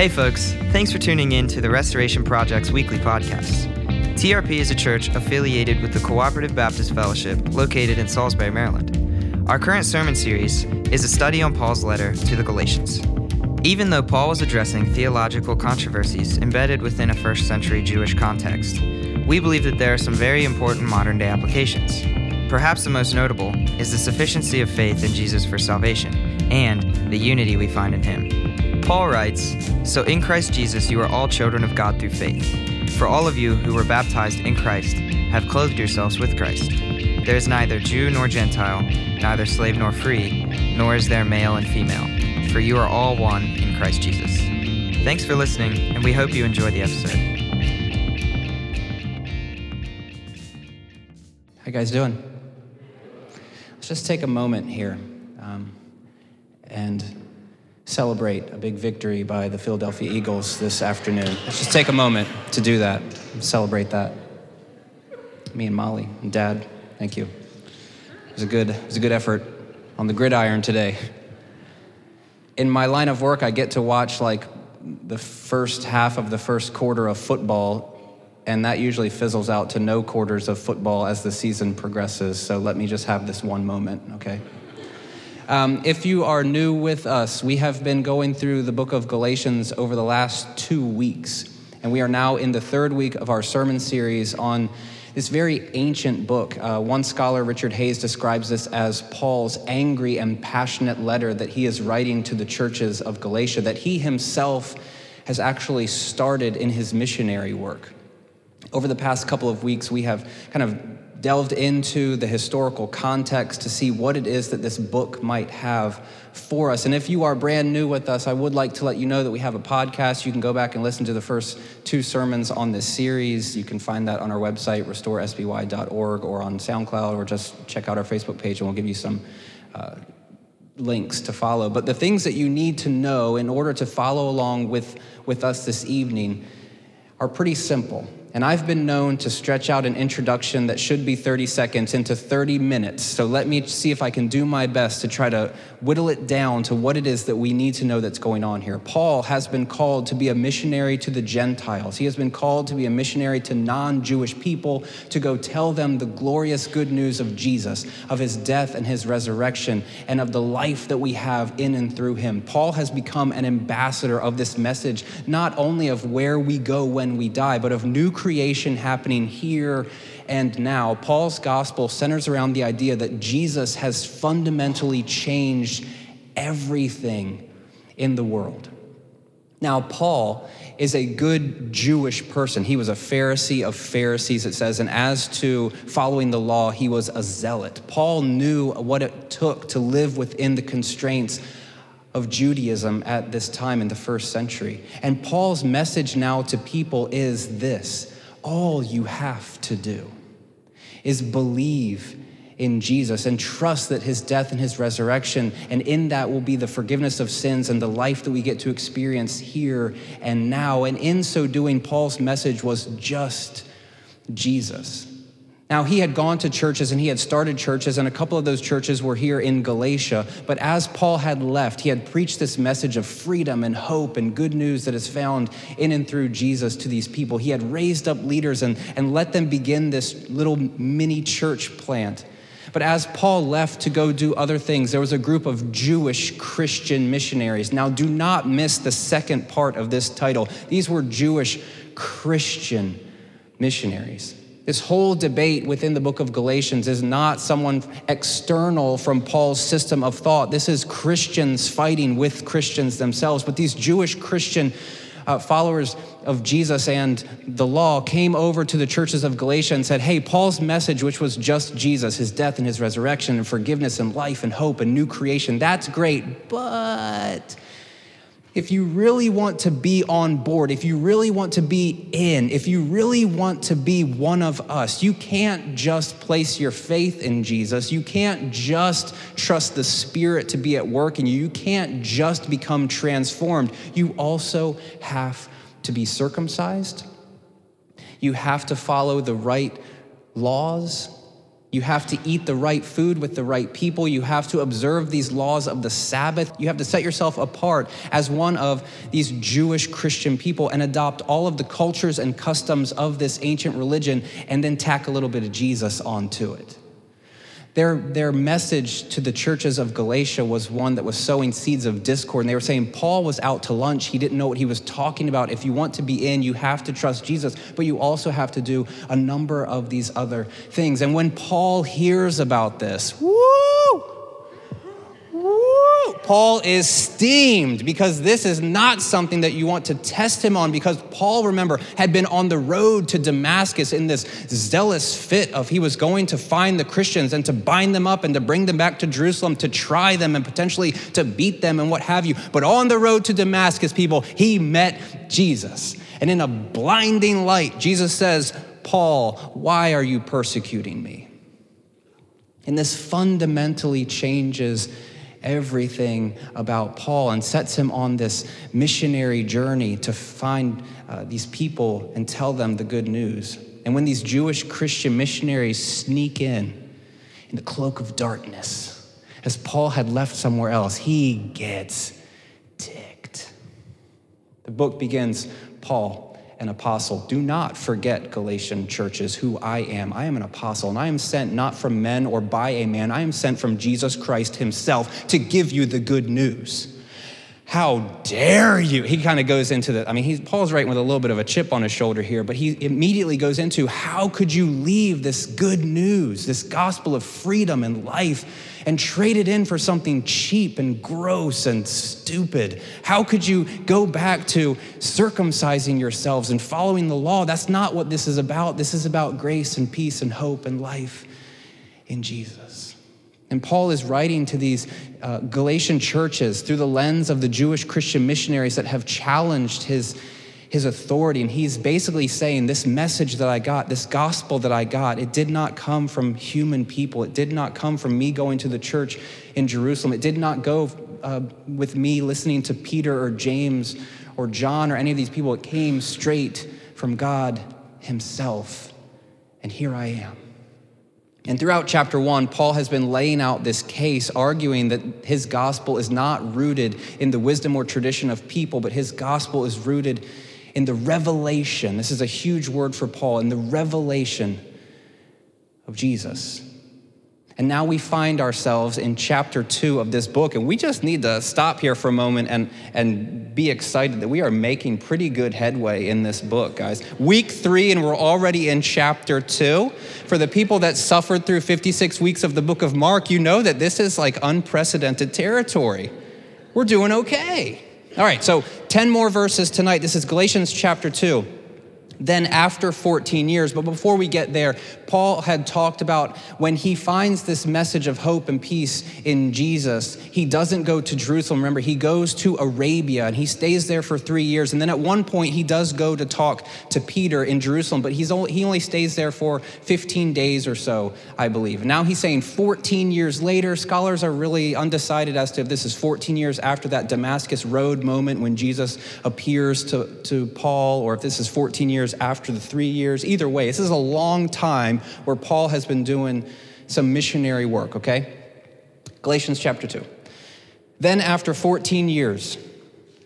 Hey, folks, thanks for tuning in to the Restoration Project's weekly podcast. TRP is a church affiliated with the Cooperative Baptist Fellowship located in Salisbury, Maryland. Our current sermon series is a study on Paul's letter to the Galatians. Even though Paul was addressing theological controversies embedded within a first century Jewish context, we believe that there are some very important modern day applications. Perhaps the most notable is the sufficiency of faith in Jesus for salvation and the unity we find in him. Paul writes So in Christ Jesus you are all children of God through faith. For all of you who were baptized in Christ have clothed yourselves with Christ. There is neither Jew nor Gentile, neither slave nor free, nor is there male and female, for you are all one in Christ Jesus. Thanks for listening, and we hope you enjoy the episode. How you guys doing? Let's just take a moment here um, and celebrate a big victory by the Philadelphia Eagles this afternoon. Let's just take a moment to do that, celebrate that. Me and Molly and Dad, thank you. It was a good, it was a good effort on the gridiron today. In my line of work, I get to watch like the first half of the first quarter of football and that usually fizzles out to no quarters of football as the season progresses. So let me just have this one moment, okay? Um, if you are new with us, we have been going through the book of Galatians over the last two weeks, and we are now in the third week of our sermon series on this very ancient book. Uh, one scholar, Richard Hays, describes this as Paul's angry and passionate letter that he is writing to the churches of Galatia, that he himself has actually started in his missionary work. Over the past couple of weeks, we have kind of delved into the historical context to see what it is that this book might have for us. And if you are brand new with us, I would like to let you know that we have a podcast. You can go back and listen to the first two sermons on this series. You can find that on our website, restoresby.org, or on SoundCloud, or just check out our Facebook page and we'll give you some. Uh, links to follow. But the things that you need to know in order to follow along with, with us this evening are pretty simple. And I've been known to stretch out an introduction that should be 30 seconds into 30 minutes. So let me see if I can do my best to try to whittle it down to what it is that we need to know that's going on here. Paul has been called to be a missionary to the Gentiles, he has been called to be a missionary to non Jewish people to go tell them the glorious good news of Jesus, of his death and his resurrection, and of the life that we have in and through him. Paul has become an ambassador of this message, not only of where we go when we die, but of new creation happening here and now. Paul's gospel centers around the idea that Jesus has fundamentally changed everything in the world. Now, Paul is a good Jewish person. He was a Pharisee of Pharisees, it says, and as to following the law, he was a zealot. Paul knew what it took to live within the constraints of Judaism at this time in the first century. And Paul's message now to people is this all you have to do is believe in Jesus and trust that his death and his resurrection, and in that will be the forgiveness of sins and the life that we get to experience here and now. And in so doing, Paul's message was just Jesus. Now, he had gone to churches and he had started churches, and a couple of those churches were here in Galatia. But as Paul had left, he had preached this message of freedom and hope and good news that is found in and through Jesus to these people. He had raised up leaders and, and let them begin this little mini church plant. But as Paul left to go do other things, there was a group of Jewish Christian missionaries. Now, do not miss the second part of this title. These were Jewish Christian missionaries. This whole debate within the book of Galatians is not someone external from Paul's system of thought. This is Christians fighting with Christians themselves. But these Jewish Christian uh, followers of Jesus and the law came over to the churches of Galatia and said, Hey, Paul's message, which was just Jesus, his death and his resurrection, and forgiveness and life and hope and new creation, that's great, but if you really want to be on board, if you really want to be in, if you really want to be one of us, you can't just place your faith in Jesus. You can't just trust the Spirit to be at work in you. You can't just become transformed. You also have to be circumcised. You have to follow the right laws. You have to eat the right food with the right people. You have to observe these laws of the Sabbath. You have to set yourself apart as one of these Jewish Christian people and adopt all of the cultures and customs of this ancient religion and then tack a little bit of Jesus onto it. Their, their message to the churches of Galatia was one that was sowing seeds of discord. And they were saying Paul was out to lunch. He didn't know what he was talking about. If you want to be in, you have to trust Jesus, but you also have to do a number of these other things. And when Paul hears about this, woo! Paul is steamed because this is not something that you want to test him on because Paul, remember, had been on the road to Damascus in this zealous fit of he was going to find the Christians and to bind them up and to bring them back to Jerusalem to try them and potentially to beat them and what have you. But on the road to Damascus, people, he met Jesus. And in a blinding light, Jesus says, Paul, why are you persecuting me? And this fundamentally changes everything about Paul and sets him on this missionary journey to find uh, these people and tell them the good news. And when these Jewish Christian missionaries sneak in, in the cloak of darkness, as Paul had left somewhere else, he gets ticked. The book begins Paul, an apostle. Do not forget, Galatian churches, who I am. I am an apostle, and I am sent not from men or by a man. I am sent from Jesus Christ himself to give you the good news. How dare you? He kind of goes into the, I mean, he's, Paul's writing with a little bit of a chip on his shoulder here, but he immediately goes into how could you leave this good news, this gospel of freedom and life? And trade it in for something cheap and gross and stupid? How could you go back to circumcising yourselves and following the law? That's not what this is about. This is about grace and peace and hope and life in Jesus. And Paul is writing to these uh, Galatian churches through the lens of the Jewish Christian missionaries that have challenged his his authority. And he's basically saying, This message that I got, this gospel that I got, it did not come from human people. It did not come from me going to the church in Jerusalem. It did not go uh, with me listening to Peter or James or John or any of these people. It came straight from God Himself. And here I am. And throughout chapter one, Paul has been laying out this case, arguing that his gospel is not rooted in the wisdom or tradition of people, but his gospel is rooted in the revelation, this is a huge word for Paul, in the revelation of Jesus. And now we find ourselves in chapter two of this book, and we just need to stop here for a moment and, and be excited that we are making pretty good headway in this book, guys. Week three, and we're already in chapter two. For the people that suffered through 56 weeks of the book of Mark, you know that this is like unprecedented territory. We're doing okay. All right, so 10 more verses tonight. This is Galatians chapter 2 then after 14 years. But before we get there, Paul had talked about when he finds this message of hope and peace in Jesus, he doesn't go to Jerusalem. Remember, he goes to Arabia and he stays there for three years. And then at one point, he does go to talk to Peter in Jerusalem, but he's only, he only stays there for 15 days or so, I believe. Now he's saying 14 years later. Scholars are really undecided as to if this is 14 years after that Damascus Road moment when Jesus appears to, to Paul, or if this is 14 years years after the three years. Either way, this is a long time where Paul has been doing some missionary work, okay? Galatians chapter 2. Then, after 14 years,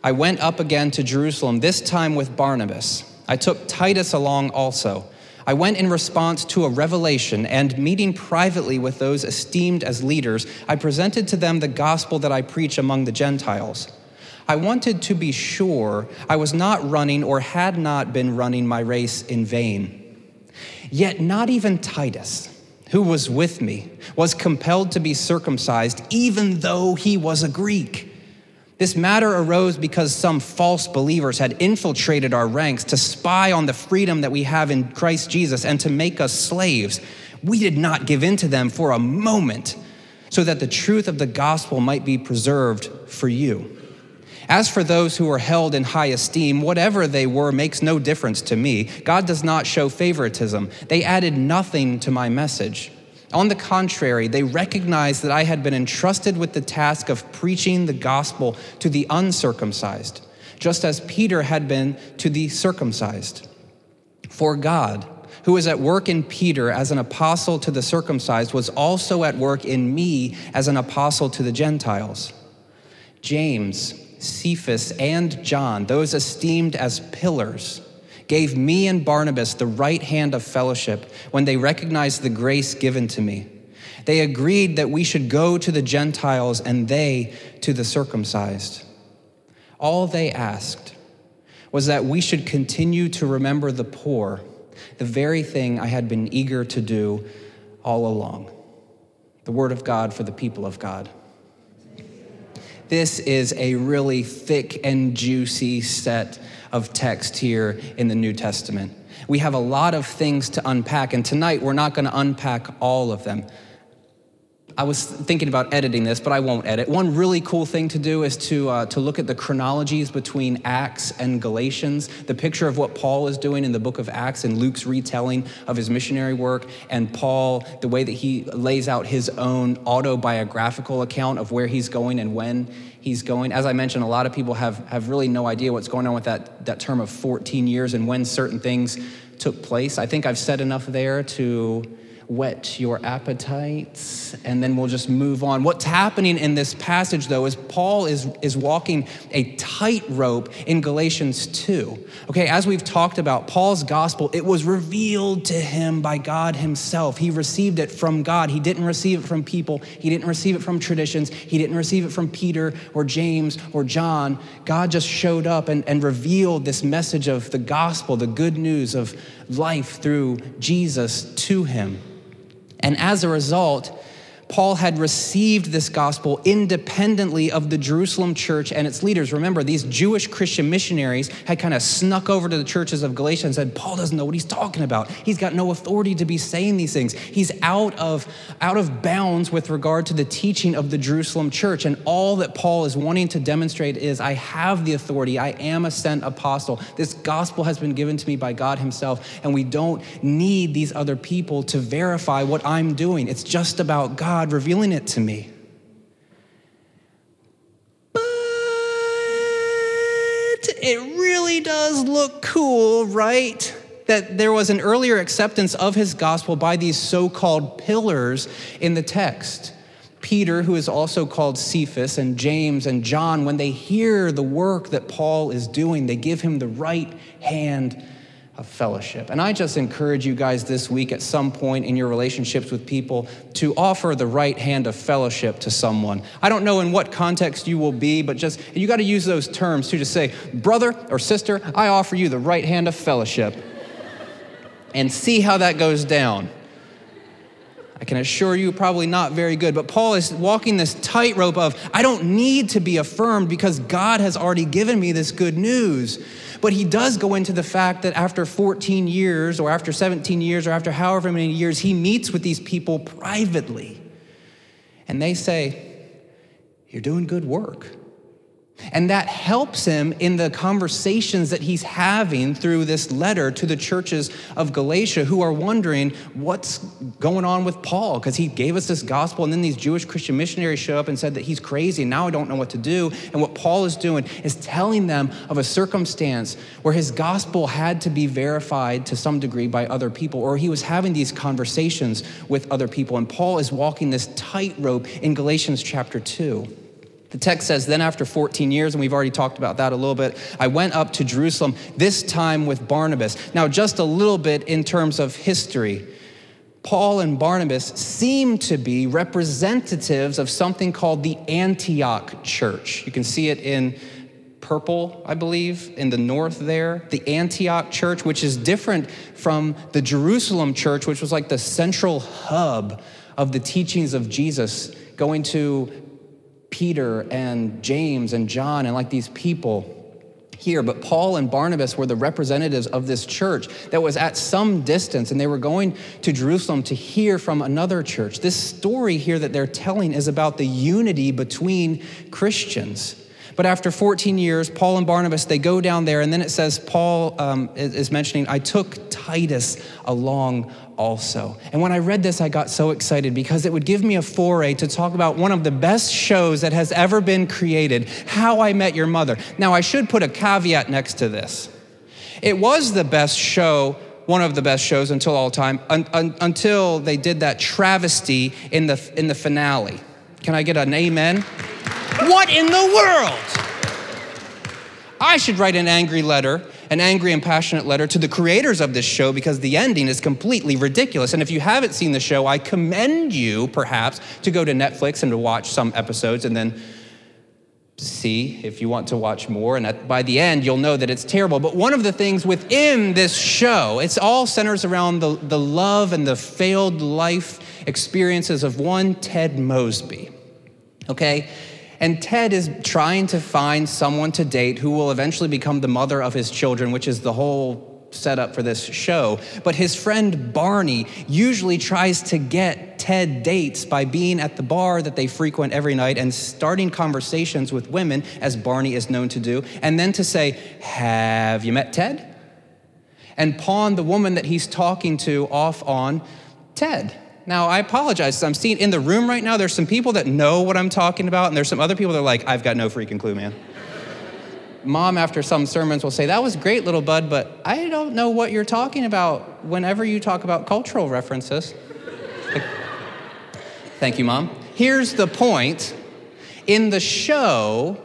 I went up again to Jerusalem, this time with Barnabas. I took Titus along also. I went in response to a revelation, and meeting privately with those esteemed as leaders, I presented to them the gospel that I preach among the Gentiles. I wanted to be sure I was not running or had not been running my race in vain. Yet, not even Titus, who was with me, was compelled to be circumcised, even though he was a Greek. This matter arose because some false believers had infiltrated our ranks to spy on the freedom that we have in Christ Jesus and to make us slaves. We did not give in to them for a moment so that the truth of the gospel might be preserved for you. As for those who are held in high esteem, whatever they were makes no difference to me. God does not show favoritism. They added nothing to my message. On the contrary, they recognized that I had been entrusted with the task of preaching the gospel to the uncircumcised, just as Peter had been to the circumcised. For God, who was at work in Peter as an apostle to the circumcised, was also at work in me as an apostle to the Gentiles. James, Cephas, and John, those esteemed as pillars, gave me and Barnabas the right hand of fellowship when they recognized the grace given to me. They agreed that we should go to the Gentiles and they to the circumcised. All they asked was that we should continue to remember the poor, the very thing I had been eager to do all along. The word of God for the people of God. This is a really thick and juicy set of text here in the New Testament. We have a lot of things to unpack, and tonight we're not going to unpack all of them. I was thinking about editing this, but I won't edit. One really cool thing to do is to, uh, to look at the chronologies between Acts and Galatians, the picture of what Paul is doing in the book of Acts and Luke's retelling of his missionary work, and Paul, the way that he lays out his own autobiographical account of where he's going and when he's going. As I mentioned, a lot of people have, have really no idea what's going on with that, that term of 14 years and when certain things took place. I think I've said enough there to whet your appetites, and then we'll just move on. What's happening in this passage, though, is Paul is, is walking a tightrope in Galatians 2. Okay, as we've talked about, Paul's gospel, it was revealed to him by God himself. He received it from God. He didn't receive it from people, he didn't receive it from traditions, he didn't receive it from Peter or James or John. God just showed up and, and revealed this message of the gospel, the good news of life through Jesus to him. And as a result, Paul had received this gospel independently of the Jerusalem church and its leaders. Remember, these Jewish Christian missionaries had kind of snuck over to the churches of Galatia and said, Paul doesn't know what he's talking about. He's got no authority to be saying these things. He's out of, out of bounds with regard to the teaching of the Jerusalem church. And all that Paul is wanting to demonstrate is I have the authority, I am a sent apostle. This gospel has been given to me by God Himself, and we don't need these other people to verify what I'm doing. It's just about God God revealing it to me. But it really does look cool, right? That there was an earlier acceptance of his gospel by these so called pillars in the text. Peter, who is also called Cephas, and James and John, when they hear the work that Paul is doing, they give him the right hand of fellowship. And I just encourage you guys this week at some point in your relationships with people to offer the right hand of fellowship to someone. I don't know in what context you will be, but just you got to use those terms to just say, brother or sister, I offer you the right hand of fellowship. and see how that goes down. I can assure you, probably not very good. But Paul is walking this tightrope of, I don't need to be affirmed because God has already given me this good news. But he does go into the fact that after 14 years, or after 17 years, or after however many years, he meets with these people privately. And they say, You're doing good work. And that helps him in the conversations that he's having through this letter to the churches of Galatia who are wondering what's going on with Paul because he gave us this gospel and then these Jewish Christian missionaries show up and said that he's crazy and now I don't know what to do. And what Paul is doing is telling them of a circumstance where his gospel had to be verified to some degree by other people or he was having these conversations with other people. And Paul is walking this tightrope in Galatians chapter 2. The text says, Then after 14 years, and we've already talked about that a little bit, I went up to Jerusalem, this time with Barnabas. Now, just a little bit in terms of history. Paul and Barnabas seem to be representatives of something called the Antioch church. You can see it in purple, I believe, in the north there. The Antioch church, which is different from the Jerusalem church, which was like the central hub of the teachings of Jesus, going to Peter and James and John and like these people here, but Paul and Barnabas were the representatives of this church that was at some distance, and they were going to Jerusalem to hear from another church. This story here that they're telling is about the unity between Christians. But after 14 years, Paul and Barnabas, they go down there, and then it says, Paul um, is mentioning, I took Titus along also. And when I read this, I got so excited because it would give me a foray to talk about one of the best shows that has ever been created How I Met Your Mother. Now, I should put a caveat next to this. It was the best show one of the best shows until all time, un, un, until they did that travesty in the, in the finale. Can I get an amen? What in the world? I should write an angry letter, an angry and passionate letter to the creators of this show because the ending is completely ridiculous. And if you haven't seen the show, I commend you perhaps to go to Netflix and to watch some episodes and then see if you want to watch more. And at, by the end, you'll know that it's terrible. But one of the things within this show, it's all centers around the, the love and the failed life experiences of one Ted Mosby. Okay? And Ted is trying to find someone to date who will eventually become the mother of his children, which is the whole setup for this show. But his friend Barney usually tries to get Ted dates by being at the bar that they frequent every night and starting conversations with women, as Barney is known to do, and then to say, Have you met Ted? And pawn the woman that he's talking to off on Ted. Now, I apologize. I'm seeing in the room right now, there's some people that know what I'm talking about, and there's some other people that are like, I've got no freaking clue, man mom, after some sermons, will say, That was great, little bud, but I don't know what you're talking about whenever you talk about cultural references. Thank you, mom. Here's the point in the show,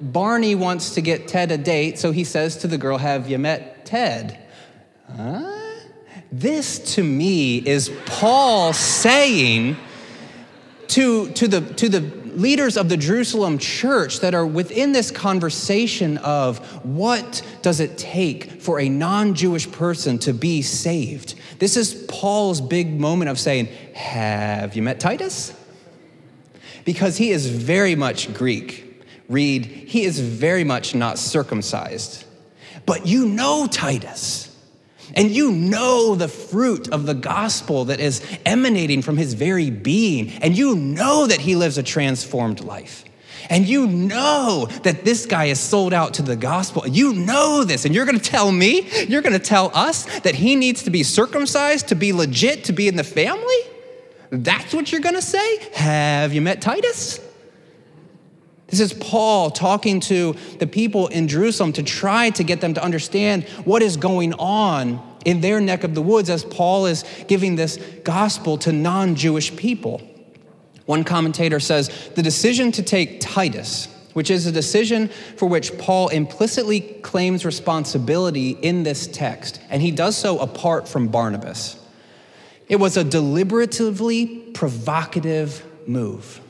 Barney wants to get Ted a date, so he says to the girl, Have you met Ted? Huh? This to me is Paul saying to, to, the, to the leaders of the Jerusalem church that are within this conversation of what does it take for a non Jewish person to be saved. This is Paul's big moment of saying, Have you met Titus? Because he is very much Greek. Read, he is very much not circumcised. But you know Titus. And you know the fruit of the gospel that is emanating from his very being. And you know that he lives a transformed life. And you know that this guy is sold out to the gospel. You know this. And you're going to tell me, you're going to tell us that he needs to be circumcised to be legit, to be in the family? That's what you're going to say? Have you met Titus? This is Paul talking to the people in Jerusalem to try to get them to understand what is going on in their neck of the woods as Paul is giving this gospel to non Jewish people. One commentator says the decision to take Titus, which is a decision for which Paul implicitly claims responsibility in this text, and he does so apart from Barnabas. It was a deliberatively provocative move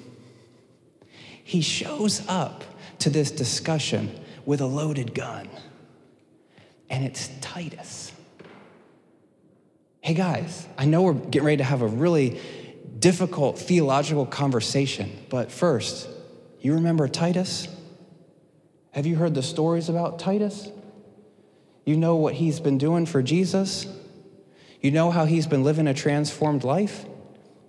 he shows up to this discussion with a loaded gun, and it's Titus. Hey guys, I know we're getting ready to have a really difficult theological conversation, but first, you remember Titus? Have you heard the stories about Titus? You know what he's been doing for Jesus? You know how he's been living a transformed life?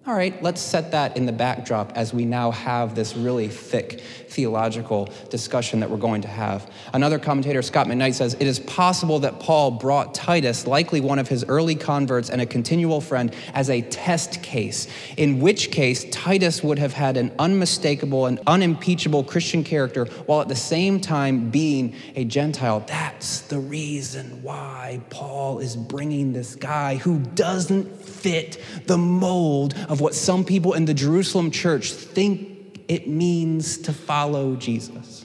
All right, let's set that in the backdrop as we now have this really thick theological discussion that we're going to have. Another commentator, Scot McKnight, says it is possible that Paul brought Titus, likely one of his early converts and a continual friend, as a test case, in which case Titus would have had an unmistakable and unimpeachable Christian character while at the same time being a Gentile. That's the reason why Paul is bringing this guy who doesn't fit the mold of what some people in the Jerusalem church think it means to follow Jesus.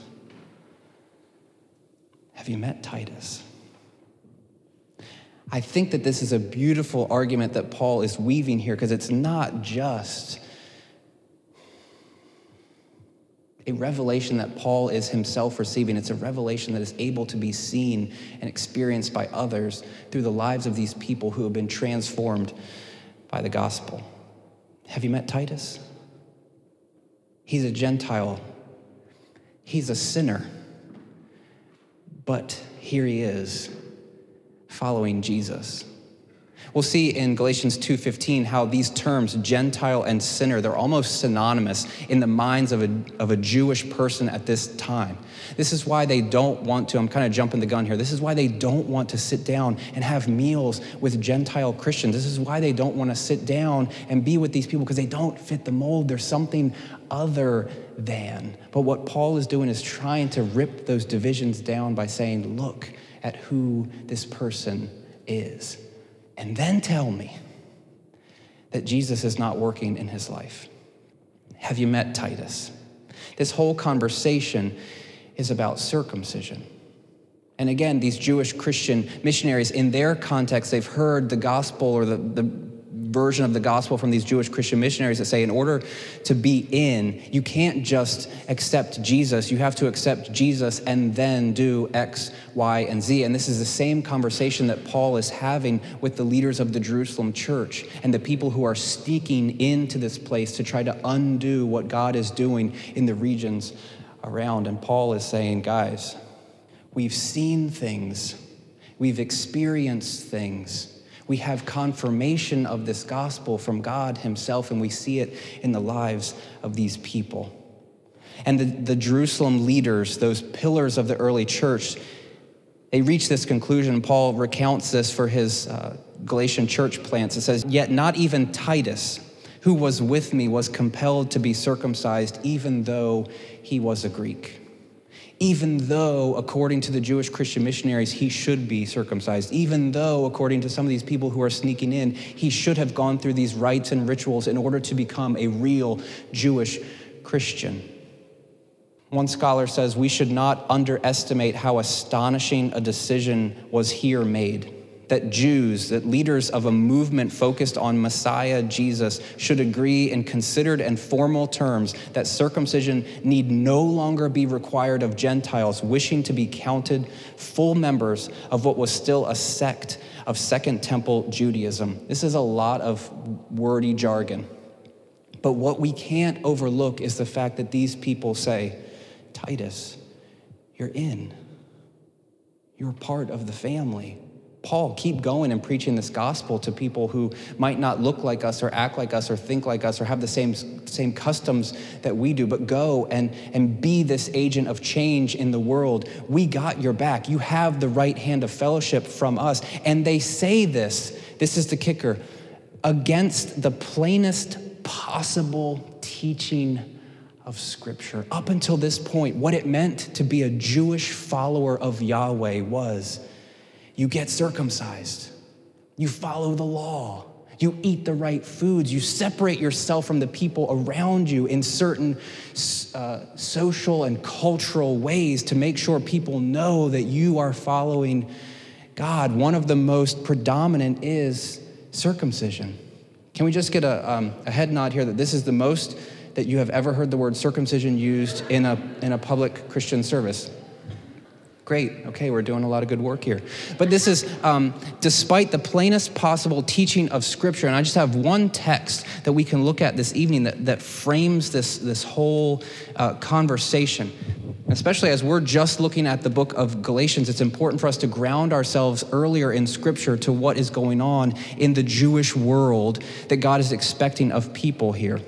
Have you met Titus? I think that this is a beautiful argument that Paul is weaving here because it's not just a revelation that Paul is himself receiving. It's a revelation that is able to be seen and experienced by others through the lives of these people who have been transformed by the gospel. Have you met Titus? He's a Gentile, he's a sinner, but here he is following Jesus. We'll see in Galatians 2:15 how these terms Gentile and sinner they're almost synonymous in the minds of a, of a Jewish person at this time. This is why they don't want to I'm kind of jumping the gun here. This is why they don't want to sit down and have meals with Gentile Christians. This is why they don't want to sit down and be with these people because they don't fit the mold. There's something other than. But what Paul is doing is trying to rip those divisions down by saying, "Look at who this person is." And then tell me that Jesus is not working in his life. Have you met Titus? This whole conversation is about circumcision. And again, these Jewish Christian missionaries, in their context, they've heard the gospel or the, the version of the gospel from these Jewish Christian missionaries that say, in order to be in, you can't just accept Jesus. You have to accept Jesus and then do X, Y, and Z. And this is the same conversation that Paul is having with the leaders of the Jerusalem church and the people who are sneaking into this place to try to undo what God is doing in the regions around. And Paul is saying, guys, we've seen things, we've experienced things we have confirmation of this gospel from God Himself, and we see it in the lives of these people. And the, the Jerusalem leaders, those pillars of the early church, they reach this conclusion. Paul recounts this for his uh, Galatian church plants. It says, Yet not even Titus, who was with me, was compelled to be circumcised, even though he was a Greek even though, according to the Jewish Christian missionaries, he should be circumcised, even though, according to some of these people who are sneaking in, he should have gone through these rites and rituals in order to become a real Jewish Christian. One scholar says we should not underestimate how astonishing a decision was here made that Jews, that leaders of a movement focused on Messiah Jesus, should agree in considered and formal terms that circumcision need no longer be required of Gentiles wishing to be counted full members of what was still a sect of Second Temple Judaism. This is a lot of wordy jargon. But what we can't overlook is the fact that these people say, Titus, you're in. You're part of the family. Paul, keep going and preaching this gospel to people who might not look like us or act like us or think like us or have the same, same customs that we do, but go and, and be this agent of change in the world. We got your back. You have the right hand of fellowship from us. And they say this this is the kicker against the plainest possible teaching of Scripture. Up until this point, what it meant to be a Jewish follower of Yahweh was you get circumcised. You follow the law. You eat the right foods. You separate yourself from the people around you in certain uh, social and cultural ways to make sure people know that you are following God. One of the most predominant is circumcision. Can we just get a, um, a head nod here that this is the most that you have ever heard the word circumcision used in a, in a public Christian service? Great. Okay, we're doing a lot of good work here. But this is um, despite the plainest possible teaching of Scripture. And I just have one text that we can look at this evening that, that frames this, this whole uh, conversation. Especially as we're just looking at the book of Galatians, it's important for us to ground ourselves earlier in Scripture to what is going on in the Jewish world that God is expecting of people here.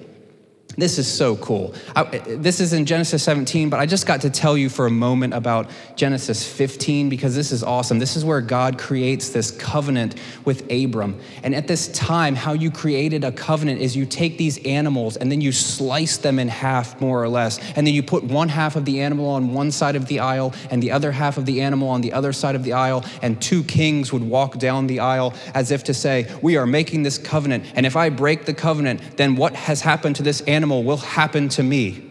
This is so cool. I, this is in Genesis 17, but I just got to tell you for a moment about Genesis 15 because this is awesome. This is where God creates this covenant with Abram. And at this time, how you created a covenant is you take these animals and then you slice them in half, more or less. And then you put one half of the animal on one side of the aisle and the other half of the animal on the other side of the aisle. And two kings would walk down the aisle as if to say, We are making this covenant. And if I break the covenant, then what has happened to this animal? Animal will happen to me,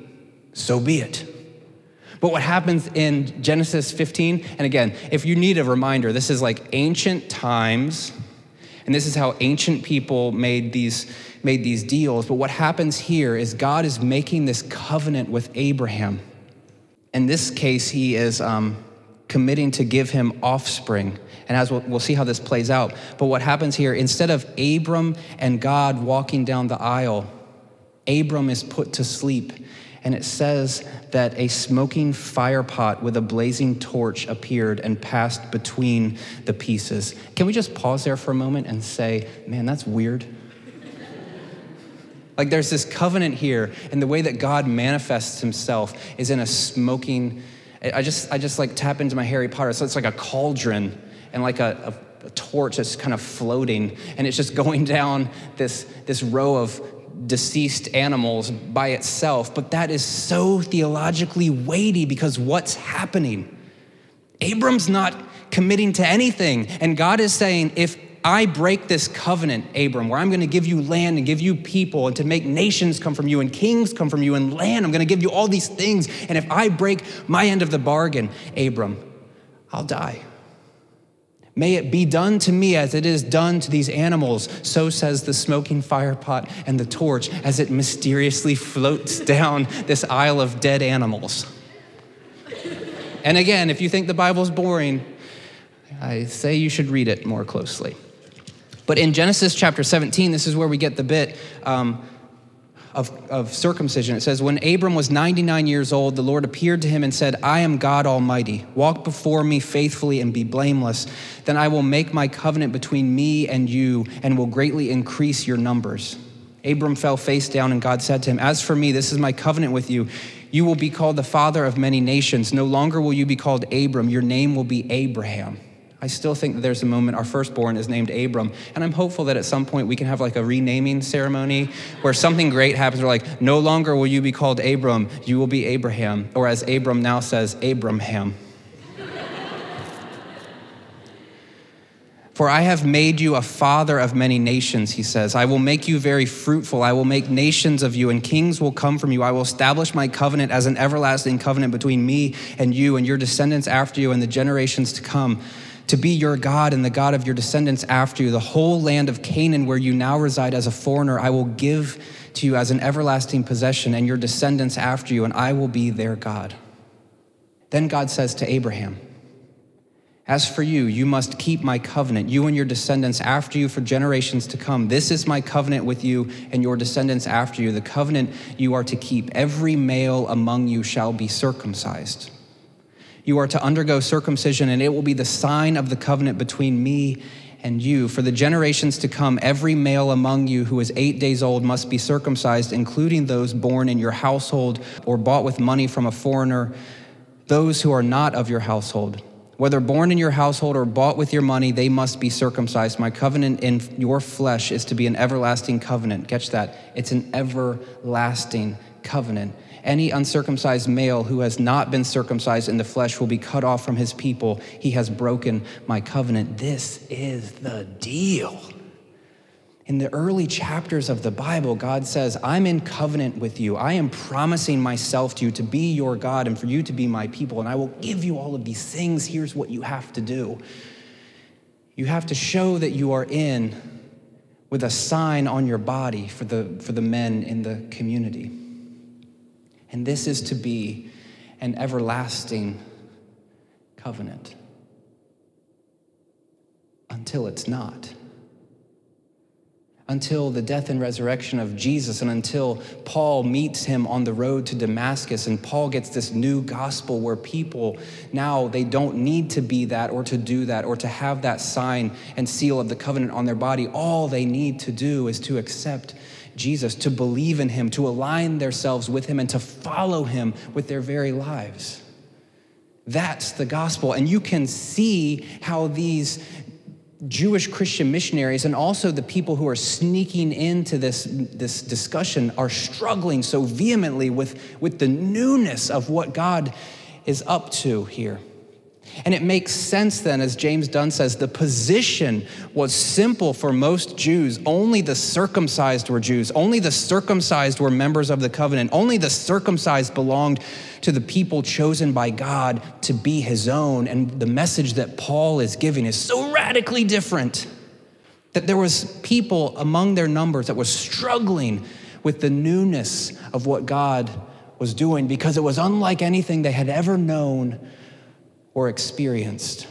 so be it. But what happens in Genesis 15, and again, if you need a reminder, this is like ancient times, and this is how ancient people made these, made these deals. But what happens here is God is making this covenant with Abraham. In this case, he is um, committing to give him offspring. And as we'll, we'll see how this plays out. But what happens here, instead of Abram and God walking down the aisle, Abram is put to sleep, and it says that a smoking firepot with a blazing torch appeared and passed between the pieces. Can we just pause there for a moment and say, man, that's weird? like there's this covenant here, and the way that God manifests himself is in a smoking. I just, I just like tap into my Harry Potter. So it's like a cauldron and like a, a, a torch that's kind of floating, and it's just going down this, this row of deceased animals by itself, but that is so theologically weighty because what's happening? Abram's not committing to anything, and God is saying, if I break this covenant, Abram, where I'm going to give you land and give you people and to make nations come from you and kings come from you and land, I'm going to give you all these things. And if I break my end of the bargain, Abram, I'll die. May it be done to me as it is done to these animals. So says the smoking firepot and the torch as it mysteriously floats down this aisle of dead animals. And again, if you think the Bible's boring, I say you should read it more closely. But in Genesis chapter 17, this is where we get the bit um, of, of circumcision. It says, When Abram was 99 years old, the Lord appeared to him and said, I am God Almighty. Walk before me faithfully and be blameless. Then I will make my covenant between me and you and will greatly increase your numbers. Abram fell face down, and God said to him, As for me, this is my covenant with you. You will be called the father of many nations. No longer will you be called Abram, your name will be Abraham. I still think that there's a moment our firstborn is named Abram. And I'm hopeful that at some point we can have like a renaming ceremony where something great happens. We're like, no longer will you be called Abram, you will be Abraham. Or as Abram now says, Abraham. For I have made you a father of many nations, he says. I will make you very fruitful. I will make nations of you, and kings will come from you. I will establish my covenant as an everlasting covenant between me and you and your descendants after you and the generations to come to be your God and the God of your descendants after you. The whole land of Canaan, where you now reside as a foreigner, I will give to you as an everlasting possession, and your descendants after you, and I will be their God. Then God says to Abraham, As for you, you must keep my covenant, you and your descendants after you for generations to come. This is my covenant with you and your descendants after you, the covenant you are to keep. Every male among you shall be circumcised. You are to undergo circumcision, and it will be the sign of the covenant between me and you. For the generations to come, every male among you who is eight days old must be circumcised, including those born in your household or bought with money from a foreigner, those who are not of your household. Whether born in your household or bought with your money, they must be circumcised. My covenant in your flesh is to be an everlasting covenant. Catch that. It's an everlasting covenant. Any uncircumcised male who has not been circumcised in the flesh will be cut off from his people. He has broken my covenant. This is the deal. In the early chapters of the Bible, God says, I'm in covenant with you. I am promising myself to you to be your God and for you to be my people, and I will give you all of these things. Here's what you have to do you have to show that you are in with a sign on your body for the, for the men in the community. And this is to be an everlasting covenant until it's not. Until the death and resurrection of Jesus, and until Paul meets him on the road to Damascus, and Paul gets this new gospel where people now they don't need to be that or to do that or to have that sign and seal of the covenant on their body. All they need to do is to accept Jesus, to believe in him, to align themselves with him, and to follow him with their very lives. That's the gospel. And you can see how these Jewish Christian missionaries and also the people who are sneaking into this, this discussion are struggling so vehemently with, with the newness of what God is up to here. And it makes sense then, as James Dunn says, the position was simple for most Jews. Only the circumcised were Jews. Only the circumcised were members of the covenant. Only the circumcised belonged to the people chosen by God to be his own. And the message that Paul is giving is so radically different that there was people among their numbers that was struggling with the newness of what God was doing because it was unlike anything they had ever known or experienced.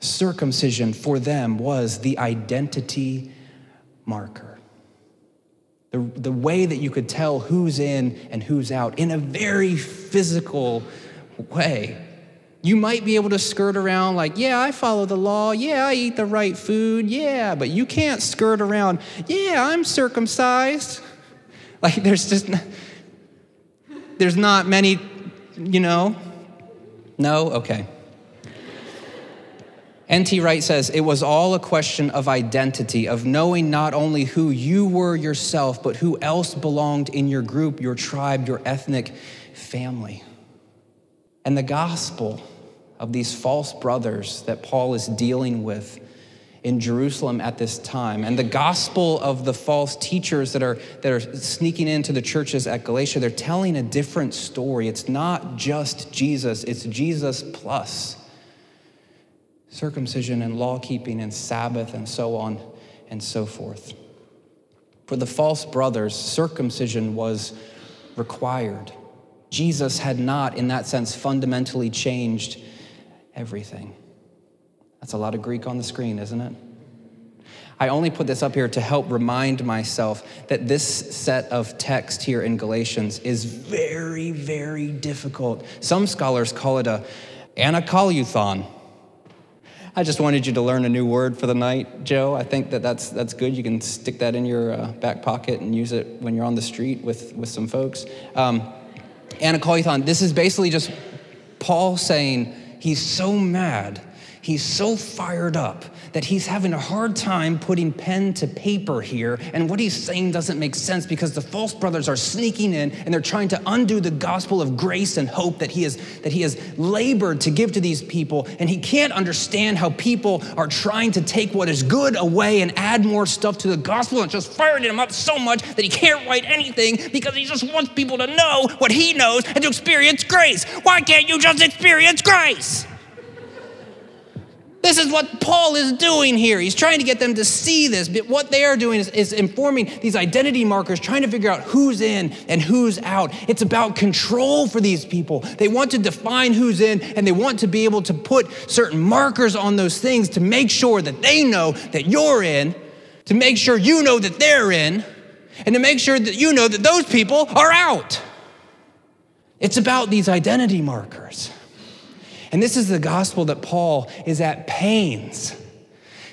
Circumcision for them was the identity marker. The, the way that you could tell who's in and who's out in a very physical way. You might be able to skirt around like, yeah, I follow the law. Yeah, I eat the right food. Yeah, but you can't skirt around, yeah, I'm circumcised. Like, there's just, there's not many, you know. No? Okay. N.T. Wright says, It was all a question of identity, of knowing not only who you were yourself, but who else belonged in your group, your tribe, your ethnic family. And the gospel of these false brothers that Paul is dealing with in Jerusalem at this time. And the gospel of the false teachers that are, that are sneaking into the churches at Galatia, they're telling a different story. It's not just Jesus, it's Jesus plus circumcision and law keeping and Sabbath and so on and so forth. For the false brothers, circumcision was required. Jesus had not, in that sense, fundamentally changed everything. That's a lot of Greek on the screen, isn't it? I only put this up here to help remind myself that this set of text here in Galatians is very, very difficult. Some scholars call it a anacoluthon. I just wanted you to learn a new word for the night, Joe. I think that that's, that's good. You can stick that in your uh, back pocket and use it when you're on the street with, with some folks. Um, anacoluthon, this is basically just Paul saying he's so mad He's so fired up that he's having a hard time putting pen to paper here. And what he's saying doesn't make sense because the false brothers are sneaking in and they're trying to undo the gospel of grace and hope that he has, that he has labored to give to these people. And he can't understand how people are trying to take what is good away and add more stuff to the gospel and just firing him up so much that he can't write anything because he just wants people to know what he knows and to experience grace. Why can't you just experience grace? This is what Paul is doing here. He's trying to get them to see this. But what they are doing is, is, informing these identity markers, trying to figure out who's in and who's out. It's about control for these people. They want to define who's in and they want to be able to put certain markers on those things to make sure that they know that you're in, to make sure you know that they're in, and to make sure that you know that those people are out. It's about these identity markers. And this is the gospel that Paul is at pains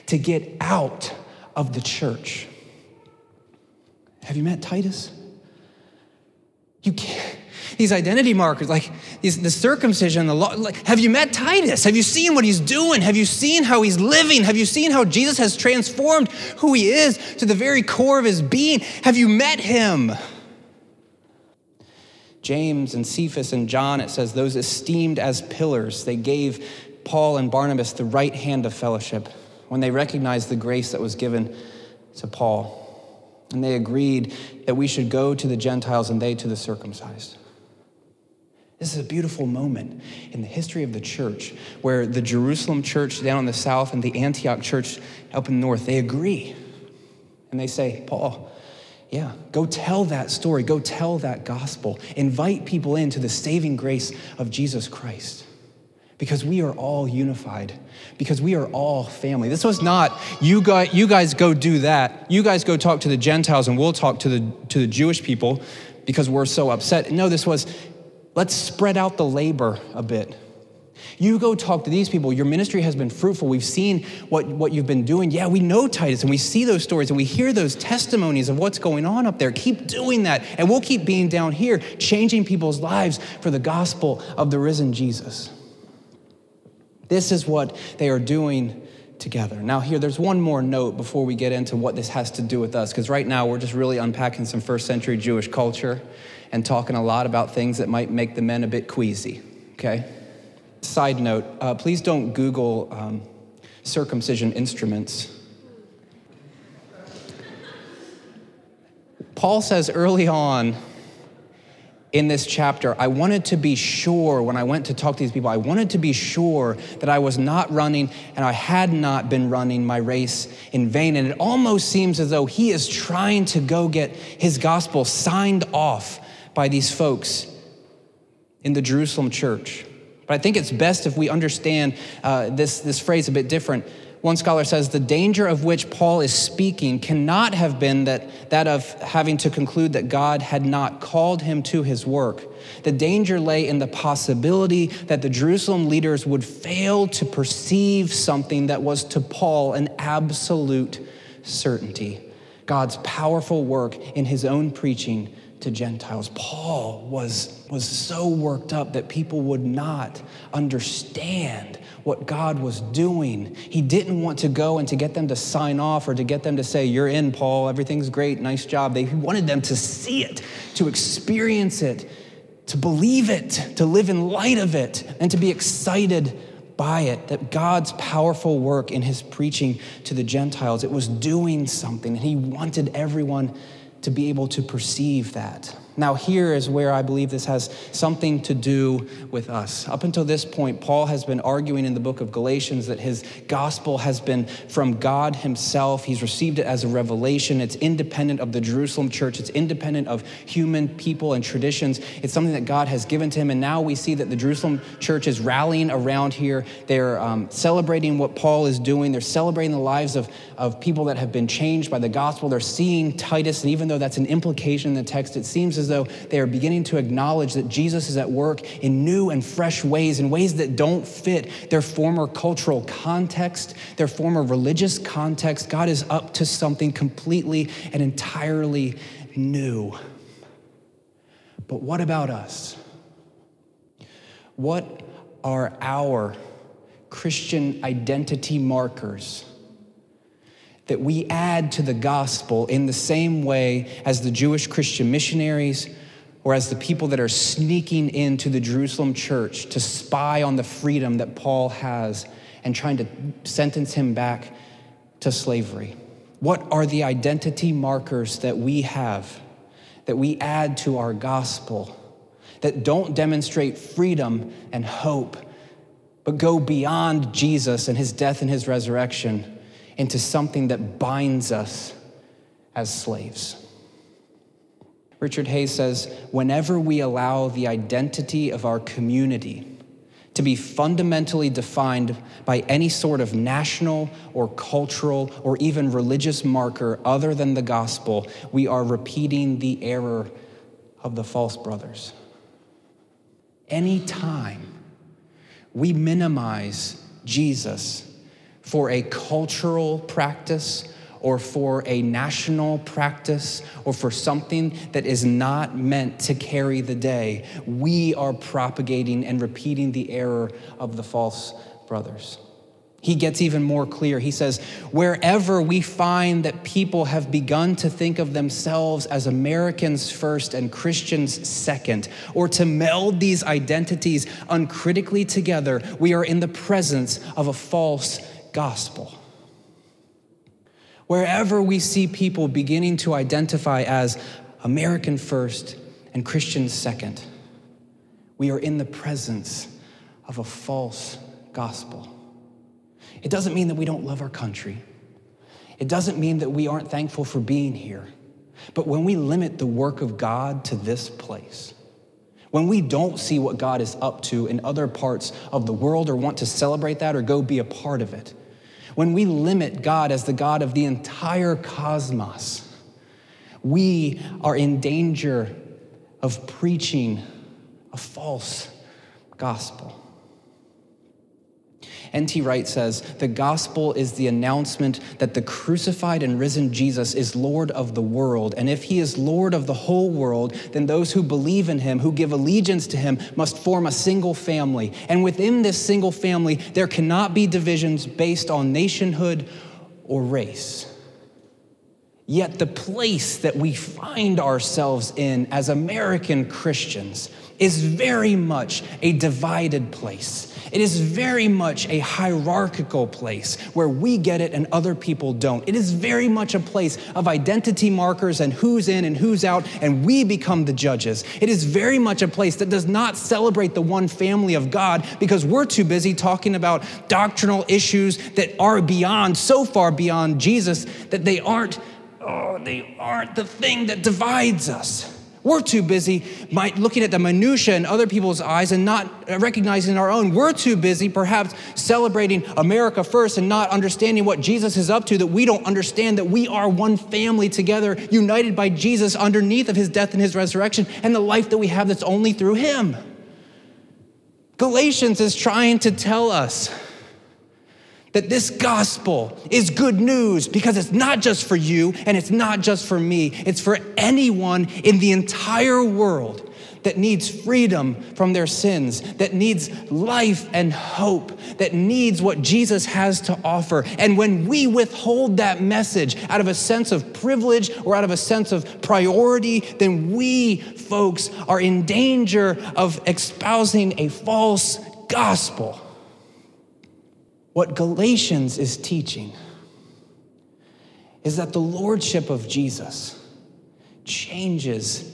to get out of the church. Have you met Titus? You can't. These identity markers, like these, the circumcision, the law. Like, have you met Titus? Have you seen what he's doing? Have you seen how he's living? Have you seen how Jesus has transformed who he is to the very core of his being? Have you met him? James and Cephas and John, it says, those esteemed as pillars. They gave Paul and Barnabas the right hand of fellowship when they recognized the grace that was given to Paul. And they agreed that we should go to the Gentiles and they to the circumcised. This is a beautiful moment in the history of the church where the Jerusalem church down in the south and the Antioch church up in the north, they agree. And they say, Paul, yeah, go tell that story. Go tell that gospel. Invite people into the saving grace of Jesus Christ. Because we are all unified, because we are all family. This was not, you guys, you guys go do that. You guys go talk to the Gentiles and we'll talk to the, to the Jewish people because we're so upset. No, this was, let's spread out the labor a bit. You go talk to these people. Your ministry has been fruitful. We've seen what, what you've been doing. Yeah, we know Titus and we see those stories and we hear those testimonies of what's going on up there. Keep doing that. And we'll keep being down here, changing people's lives for the gospel of the risen Jesus. This is what they are doing together. Now, here, there's one more note before we get into what this has to do with us, because right now we're just really unpacking some first century Jewish culture and talking a lot about things that might make the men a bit queasy, okay? Side note, uh, please don't Google um, circumcision instruments. Paul says early on in this chapter, I wanted to be sure when I went to talk to these people, I wanted to be sure that I was not running and I had not been running my race in vain. And it almost seems as though he is trying to go get his gospel signed off by these folks in the Jerusalem church. But I think it's best if we understand uh, this, this phrase a bit different. One scholar says the danger of which Paul is speaking cannot have been that, that of having to conclude that God had not called him to his work. The danger lay in the possibility that the Jerusalem leaders would fail to perceive something that was to Paul an absolute certainty God's powerful work in his own preaching to Gentiles. Paul was, was so worked up that people would not understand what God was doing. He didn't want to go and to get them to sign off or to get them to say, You're in, Paul, everything's great, nice job. They, he wanted them to see it, to experience it, to believe it, to live in light of it, and to be excited by it that God's powerful work in his preaching to the Gentiles, it was doing something, and he wanted everyone to be able to perceive that. Now, here is where I believe this has something to do with us. Up until this point, Paul has been arguing in the book of Galatians that his gospel has been from God himself. He's received it as a revelation. It's independent of the Jerusalem church, it's independent of human people and traditions. It's something that God has given to him. And now we see that the Jerusalem church is rallying around here. They're um, celebrating what Paul is doing, they're celebrating the lives of, of people that have been changed by the gospel. They're seeing Titus, and even though that's an implication in the text, it seems as as though they are beginning to acknowledge that Jesus is at work in new and fresh ways, in ways that don't fit their former cultural context, their former religious context. God is up to something completely and entirely new. But what about us? What are our Christian identity markers? That we add to the gospel in the same way as the Jewish Christian missionaries or as the people that are sneaking into the Jerusalem church to spy on the freedom that Paul has and trying to sentence him back to slavery? What are the identity markers that we have that we add to our gospel that don't demonstrate freedom and hope, but go beyond Jesus and his death and his resurrection? Into something that binds us as slaves. Richard Hays says whenever we allow the identity of our community to be fundamentally defined by any sort of national or cultural or even religious marker other than the gospel, we are repeating the error of the false brothers. Anytime we minimize Jesus for a cultural practice or for a national practice or for something that is not meant to carry the day, we are propagating and repeating the error of the false brothers. He gets even more clear. He says, wherever we find that people have begun to think of themselves as Americans first and Christians second, or to meld these identities uncritically together, we are in the presence of a false gospel. Wherever we see people beginning to identify as American first and Christian second, we are in the presence of a false gospel. It doesn't mean that we don't love our country. It doesn't mean that we aren't thankful for being here. But when we limit the work of God to this place, when we don't see what God is up to in other parts of the world or want to celebrate that or go be a part of it, when we limit God as the God of the entire cosmos, we are in danger of preaching a false gospel. N.T. Wright says the gospel is the announcement that the crucified and risen Jesus is Lord of the world. And if he is Lord of the whole world, then those who believe in him, who give allegiance to him, must form a single family. And within this single family, there cannot be divisions based on nationhood or race. Yet the place that we find ourselves in as American Christians is very much a divided place. It is very much a hierarchical place where we get it and other people don't. It is very much a place of identity markers and who's in and who's out, and we become the judges. It is very much a place that does not celebrate the one family of God because we're too busy talking about doctrinal issues that are beyond, so far beyond Jesus, that they aren't, oh, they aren't the thing that divides us. We're too busy looking at the minutia in other people's eyes and not recognizing our own. We're too busy, perhaps, celebrating America first and not understanding what Jesus is up to, that we don't understand that we are one family together, united by Jesus underneath of his death and his resurrection, and the life that we have that's only through him. Galatians is trying to tell us that this gospel is good news because it's not just for you and it's not just for me, it's for anyone in the entire world that needs freedom from their sins, that needs life and hope, that needs what Jesus has to offer. And when we withhold that message out of a sense of privilege or out of a sense of priority, then we, folks, are in danger of espousing a false gospel. What Galatians is teaching is that the lordship of Jesus changes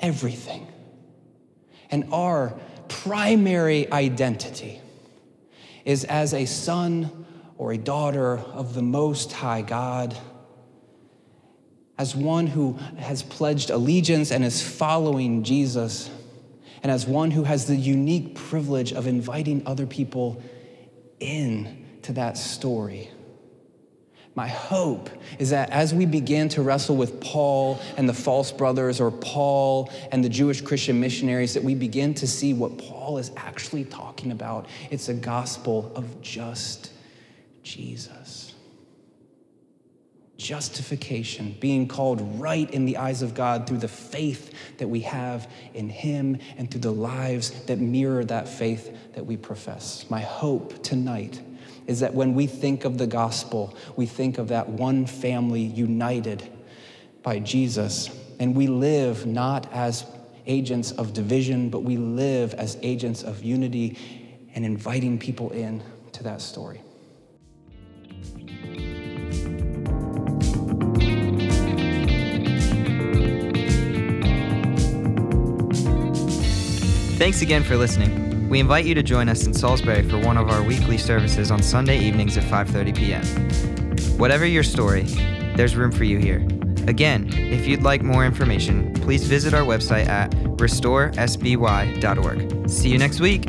everything. And our primary identity is as a son or a daughter of the Most High God, as one who has pledged allegiance and is following Jesus, and as one who has the unique privilege of inviting other people in to that story. My hope is that as we begin to wrestle with Paul and the false brothers, or Paul and the Jewish Christian missionaries, that we begin to see what Paul is actually talking about. It's a gospel of just Jesus. Justification, being called right in the eyes of God through the faith that we have in Him and through the lives that mirror that faith that we profess. My hope tonight is that when we think of the gospel, we think of that one family united by Jesus. And we live not as agents of division, but we live as agents of unity and inviting people in to that story. Thanks again for listening. We invite you to join us in Salisbury for one of our weekly services on Sunday evenings at 5:30 p.m. Whatever your story, there's room for you here. Again, if you'd like more information, please visit our website at restoresby.org. See you next week.